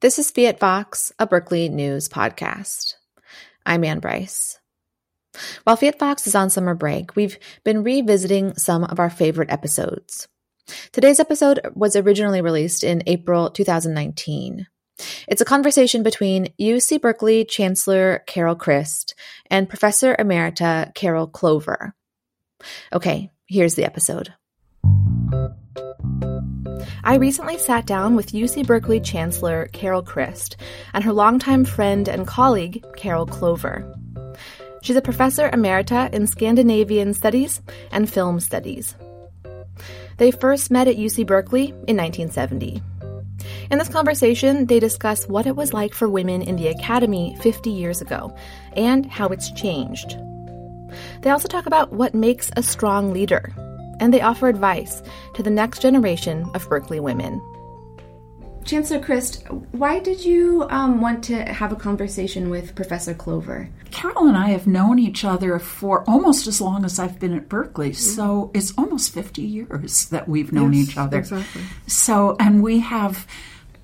This is Fiat Vox, a Berkeley News podcast. I'm Anne Brice. While Fiat Vox is on summer break, we've been revisiting some of our favorite episodes. Today's episode was originally released in April 2019. It's a conversation between UC Berkeley Chancellor Carol Christ and Professor Emerita Carol Clover. Okay, here's the episode. I recently sat down with UC Berkeley Chancellor Carol Christ and her longtime friend and colleague, Carol Clover. She's a professor emerita in Scandinavian Studies and Film Studies. They first met at UC Berkeley in 1970. In this conversation, they discuss what it was like for women in the academy 50 years ago and how it's changed. They also talk about what makes a strong leader and they offer advice to the next generation of Berkeley women. Chancellor Christ, why did you um, want to have a conversation with Professor Clover? Carol and I have known each other for almost as long as I've been at Berkeley. Mm-hmm. So it's almost 50 years that we've known yes, each other. Exactly. So, and we have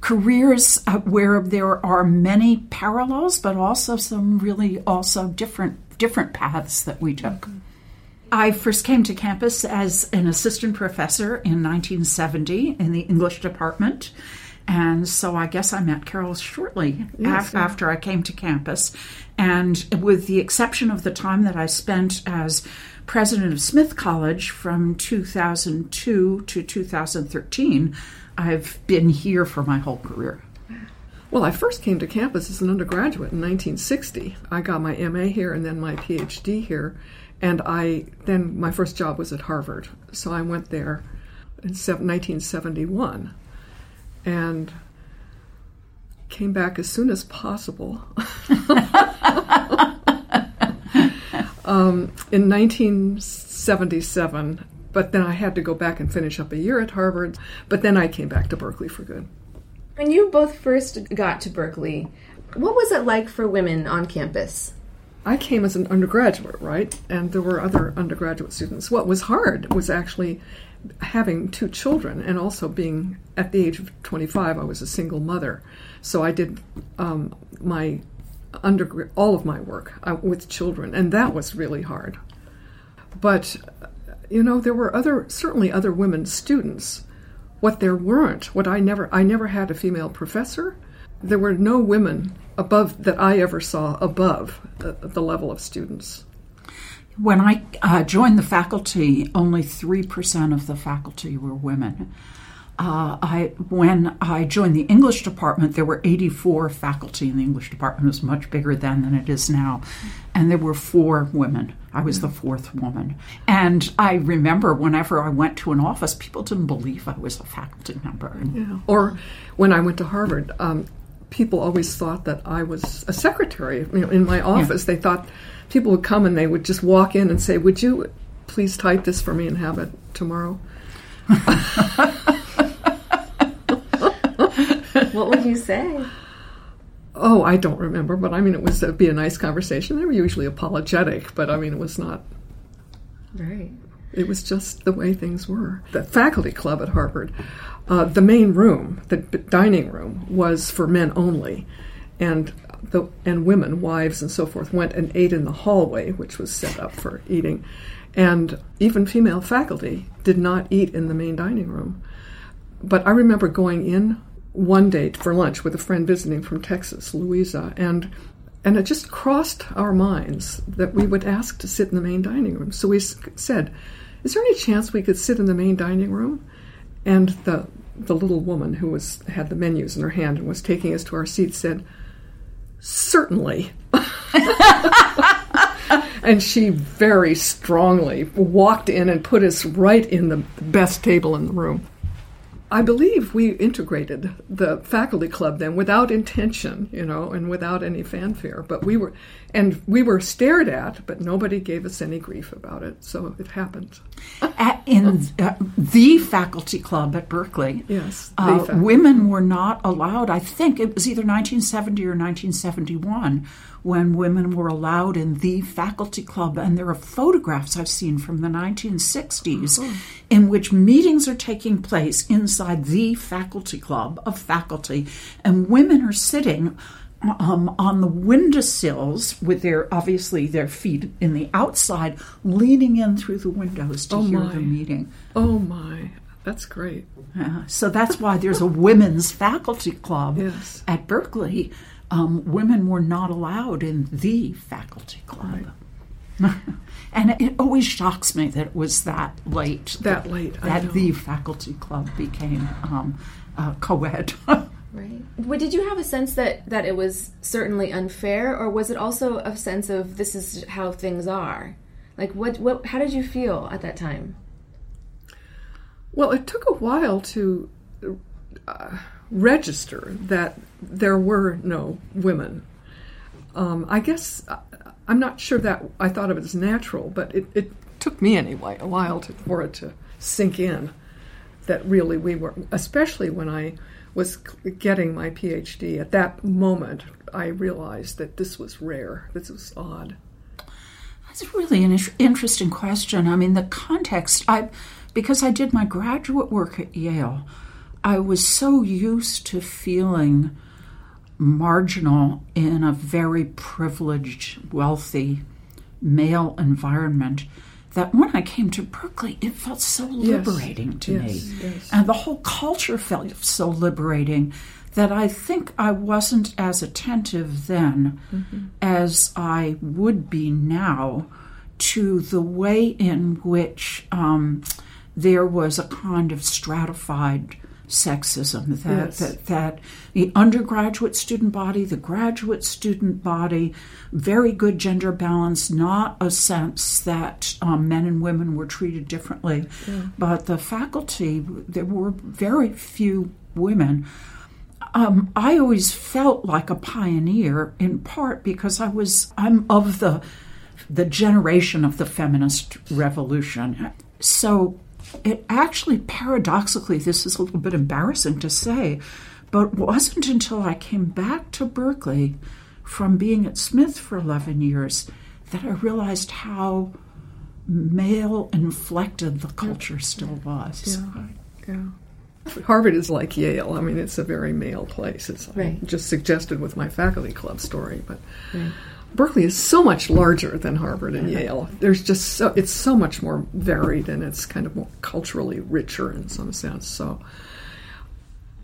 careers uh, where there are many parallels, but also some really also different different paths that we took. Mm-hmm. I first came to campus as an assistant professor in 1970 in the English department. And so I guess I met Carol shortly yes, after I came to campus. And with the exception of the time that I spent as president of Smith College from 2002 to 2013, I've been here for my whole career. Well, I first came to campus as an undergraduate in 1960. I got my MA here and then my PhD here. And I then my first job was at Harvard, so I went there in 1971, and came back as soon as possible. um, in 1977, but then I had to go back and finish up a year at Harvard. But then I came back to Berkeley for good. When you both first got to Berkeley, what was it like for women on campus? I came as an undergraduate, right? And there were other undergraduate students. What was hard was actually having two children and also being at the age of 25, I was a single mother. So I did um, my under all of my work uh, with children, and that was really hard. But you know, there were other certainly other women students. What there weren't, what I never I never had a female professor. There were no women above that I ever saw above the, the level of students. When I uh, joined the faculty, only 3% of the faculty were women. Uh, I, when I joined the English department, there were 84 faculty in the English department. It was much bigger then than it is now. And there were four women. I was the fourth woman. And I remember whenever I went to an office, people didn't believe I was a faculty member. Yeah. Or when I went to Harvard, um, people always thought that I was a secretary. You know, in my office, yeah. they thought people would come and they would just walk in and say, "Would you please type this for me and have it tomorrow?" what would you say? Oh, I don't remember, but I mean, it was it'd be a nice conversation. They were usually apologetic, but I mean, it was not. Right. It was just the way things were. The faculty club at Harvard uh, the main room, the dining room, was for men only, and the and women, wives, and so forth, went and ate in the hallway, which was set up for eating, and even female faculty did not eat in the main dining room. But I remember going in one day for lunch with a friend visiting from Texas, Louisa, and and it just crossed our minds that we would ask to sit in the main dining room. So we said, "Is there any chance we could sit in the main dining room?" And the the little woman who was had the menus in her hand and was taking us to our seats said, "Certainly." and she very strongly walked in and put us right in the best table in the room. I believe we integrated the faculty club then without intention, you know, and without any fanfare. But we were, and we were stared at, but nobody gave us any grief about it. So it happened. At, in uh, the faculty club at Berkeley, yes, uh, women were not allowed. I think it was either 1970 or 1971 when women were allowed in the faculty club. And there are photographs I've seen from the 1960s oh. in which meetings are taking place inside the faculty club of faculty, and women are sitting. Um, on the windowsills with their obviously their feet in the outside, leaning in through the windows to oh hear my. the meeting. Oh my! That's great. Yeah. So that's why there's a women's faculty club yes. at Berkeley um, women were not allowed in the faculty club. Right. and it always shocks me that it was that late. That late. That the faculty club became um, uh, co ed. Right. But did you have a sense that, that it was certainly unfair, or was it also a sense of this is how things are? Like, what, what, how did you feel at that time? Well, it took a while to uh, register that there were no women. Um, I guess uh, I'm not sure that I thought of it as natural, but it, it took me anyway a while to, for it to sink in that really we were, especially when I was getting my PhD. At that moment, I realized that this was rare. This was odd. That's really an interesting question. I mean, the context. I because I did my graduate work at Yale. I was so used to feeling marginal in a very privileged, wealthy male environment that when I came to Berkeley, it felt so liberating yes. to yes. me. Yes. And the whole culture felt so liberating that I think I wasn't as attentive then mm-hmm. as I would be now to the way in which um, there was a kind of stratified sexism that, yes. that that the undergraduate student body the graduate student body very good gender balance not a sense that um, men and women were treated differently yeah. but the faculty there were very few women um, I always felt like a pioneer in part because I was I'm of the the generation of the feminist revolution so it actually paradoxically, this is a little bit embarrassing to say, but wasn't until I came back to Berkeley from being at Smith for 11 years that I realized how male inflected the culture still was. Yeah. yeah. Harvard is like Yale. I mean, it's a very male place. It's right. just suggested with my faculty club story, but right. Berkeley is so much larger than Harvard and Yale. There's just so it's so much more varied and it's kind of more culturally richer in some sense. So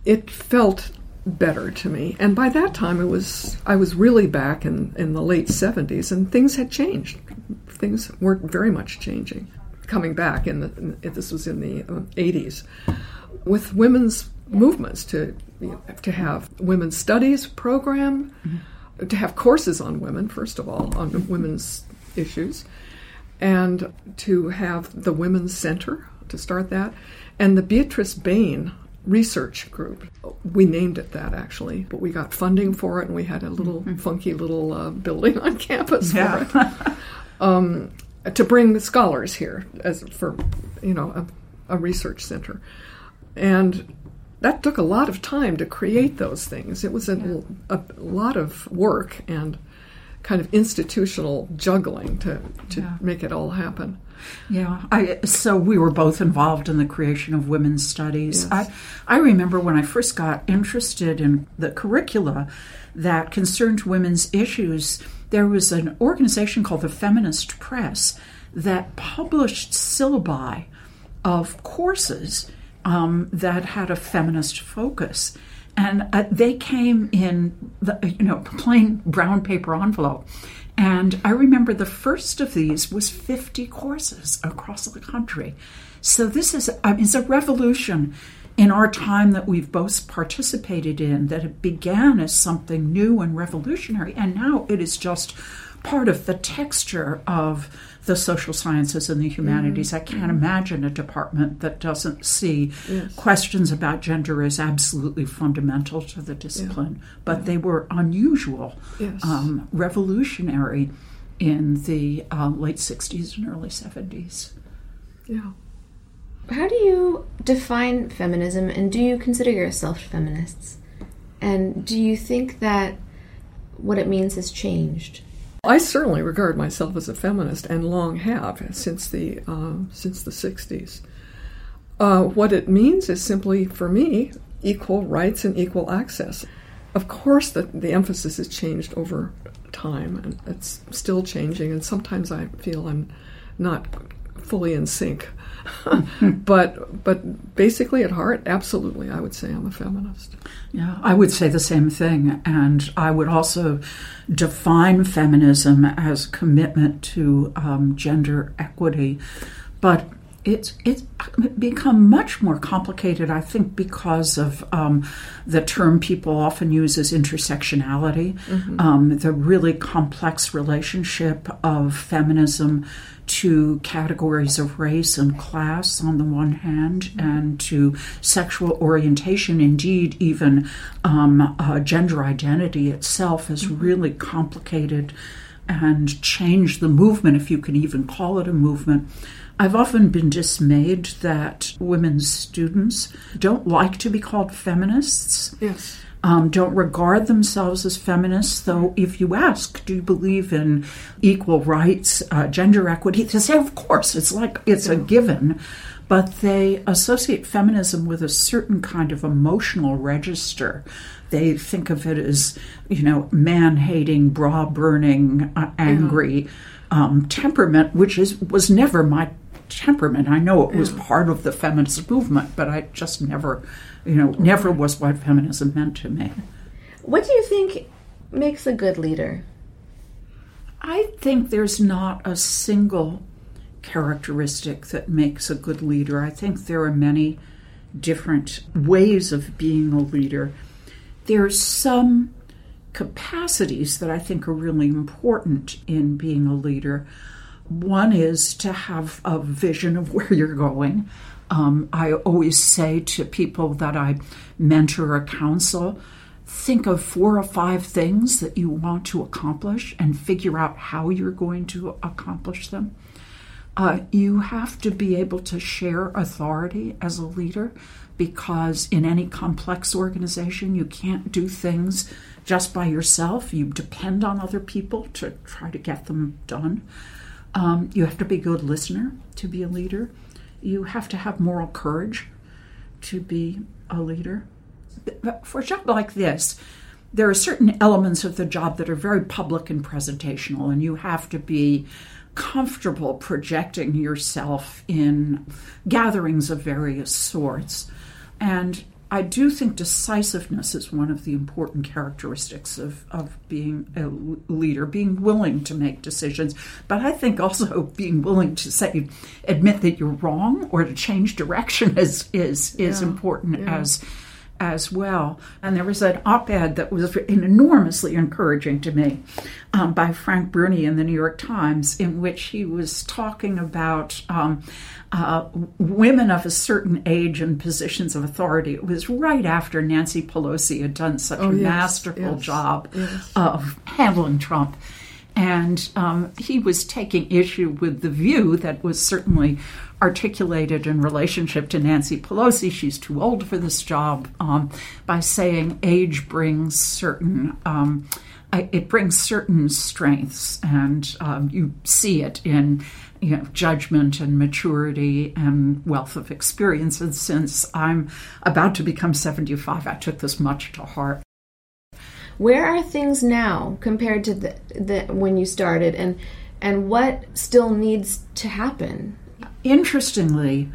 it felt better to me. And by that time, it was I was really back in in the late '70s, and things had changed. Things weren't very much changing. Coming back in the in, this was in the uh, '80s with women's movements to you know, to have women's studies program. Mm-hmm to have courses on women, first of all, on women's issues, and to have the Women's Center to start that, and the Beatrice Bain Research Group. We named it that actually, but we got funding for it, and we had a little mm-hmm. funky little uh, building on campus yeah. for it. um, to bring the scholars here as for you know a, a research center, and that took a lot of time to create those things. It was a, yeah. a, a lot of work and kind of institutional juggling to, to yeah. make it all happen. Yeah, I, so we were both involved in the creation of women's studies. Yes. I, I remember when I first got interested in the curricula that concerned women's issues, there was an organization called the Feminist Press that published syllabi of courses um, that had a feminist focus. And uh, they came in the you know plain brown paper envelope. And I remember the first of these was 50 courses across the country. So this is I mean, it's a revolution in our time that we've both participated in that it began as something new and revolutionary and now it is just part of the texture of the social sciences and the humanities. Mm-hmm. I can't imagine a department that doesn't see yes. questions about gender as absolutely fundamental to the discipline. Yeah. But yeah. they were unusual, yes. um, revolutionary in the uh, late 60s and early 70s. Yeah. How do you define feminism and do you consider yourself feminists? And do you think that what it means has changed? I certainly regard myself as a feminist and long have since the uh, since the '60s. Uh, what it means is simply, for me, equal rights and equal access. Of course, the, the emphasis has changed over time, and it's still changing. And sometimes I feel I'm not fully in sync. but but basically, at heart, absolutely, I would say I'm a feminist. Yeah, I would say the same thing, and I would also define feminism as commitment to um, gender equity. But it's it's become much more complicated, I think, because of um, the term people often use as intersectionality, mm-hmm. um, the really complex relationship of feminism to categories of race and class on the one hand, mm-hmm. and to sexual orientation, indeed, even um, uh, gender identity itself, is mm-hmm. really complicated and changed the movement, if you can even call it a movement. I've often been dismayed that women's students don't like to be called feminists. Yes. Um, don't regard themselves as feminists, though if you ask, do you believe in equal rights, uh, gender equity, they say, of course, it's like it's a given. But they associate feminism with a certain kind of emotional register. They think of it as, you know, man hating, bra burning, uh, angry. Yeah. Um, temperament, which is was never my temperament. I know it was part of the feminist movement, but I just never, you know, never was what feminism meant to me. What do you think makes a good leader? I think there's not a single characteristic that makes a good leader. I think there are many different ways of being a leader. There's some capacities that I think are really important in being a leader. One is to have a vision of where you're going. Um, I always say to people that I mentor or counsel, think of four or five things that you want to accomplish and figure out how you're going to accomplish them. Uh, you have to be able to share authority as a leader because in any complex organization, you can't do things just by yourself. You depend on other people to try to get them done. Um, you have to be a good listener to be a leader. You have to have moral courage to be a leader. But for a job like this, there are certain elements of the job that are very public and presentational, and you have to be comfortable projecting yourself in gatherings of various sorts. And I do think decisiveness is one of the important characteristics of, of being a leader, being willing to make decisions. But I think also being willing to say, admit that you're wrong or to change direction is is is yeah, important yeah. as as well. And there was an op ed that was enormously encouraging to me um, by Frank Bruni in the New York Times, in which he was talking about um, uh, women of a certain age and positions of authority. It was right after Nancy Pelosi had done such oh, a yes, masterful yes, job yes. of handling Trump. And um, he was taking issue with the view that was certainly articulated in relationship to Nancy Pelosi. She's too old for this job um, by saying age brings certain. Um, it brings certain strengths, and um, you see it in you know, judgment and maturity and wealth of experience. And since I'm about to become 75, I took this much to heart. Where are things now compared to the, the when you started, and and what still needs to happen? Interestingly,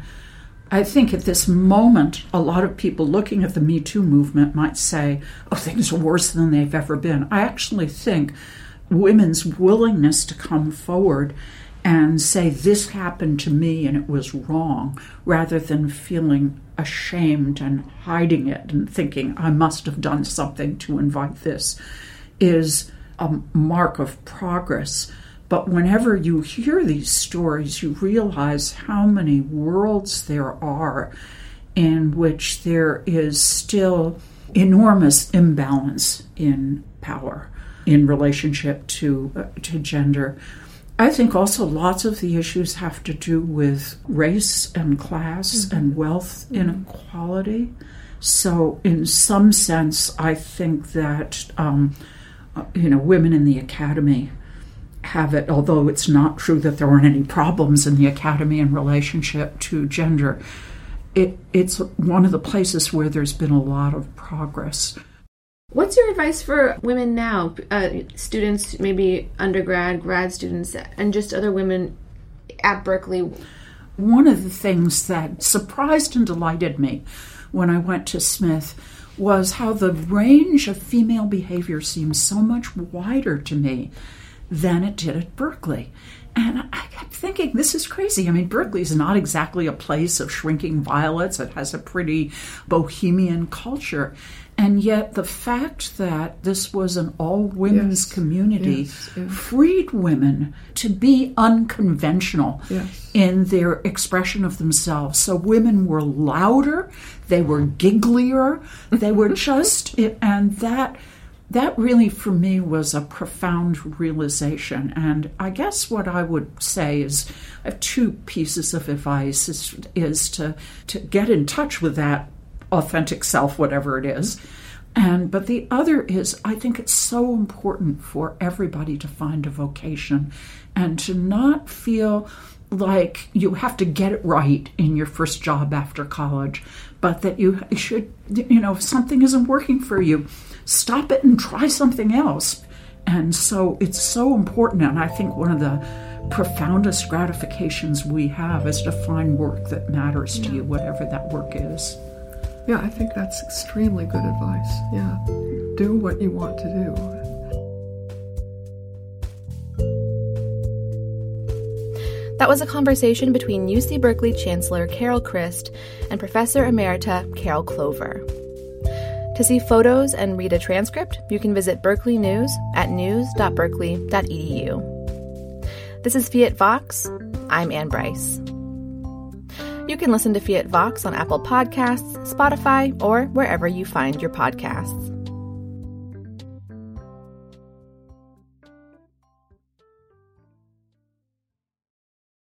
I think at this moment, a lot of people looking at the Me Too movement might say, oh, things are worse than they've ever been. I actually think women's willingness to come forward and say, this happened to me and it was wrong, rather than feeling ashamed and hiding it and thinking, I must have done something to invite this, is a mark of progress. But whenever you hear these stories, you realize how many worlds there are in which there is still enormous imbalance in power in relationship to uh, to gender. I think also lots of the issues have to do with race and class mm-hmm. and wealth mm-hmm. inequality. So, in some sense, I think that um, uh, you know, women in the academy have it, although it's not true that there aren't any problems in the academy in relationship to gender. It, it's one of the places where there's been a lot of progress. What's your advice for women now, uh, students, maybe undergrad, grad students, and just other women at Berkeley? One of the things that surprised and delighted me when I went to Smith was how the range of female behavior seems so much wider to me than it did at Berkeley. And I kept thinking, this is crazy. I mean, Berkeley is not exactly a place of shrinking violets. It has a pretty bohemian culture. And yet, the fact that this was an all women's Yes. community Yes, yes. freed women to be unconventional in their expression of themselves. So, women were louder, they were gigglier, they were just, and that. That really, for me, was a profound realization. And I guess what I would say is I have two pieces of advice is, is to, to get in touch with that authentic self, whatever it is. And but the other is I think it's so important for everybody to find a vocation and to not feel like you have to get it right in your first job after college, but that you should you know if something isn't working for you, stop it and try something else. And so it's so important and I think one of the profoundest gratifications we have is to find work that matters to you whatever that work is. Yeah, I think that's extremely good advice. Yeah. Do what you want to do. That was a conversation between UC Berkeley Chancellor Carol Christ and Professor Emerita Carol Clover. To see photos and read a transcript, you can visit Berkeley News at news.berkeley.edu. This is Fiat Vox. I'm Anne Brice. You can listen to Fiat Vox on Apple Podcasts, Spotify, or wherever you find your podcasts.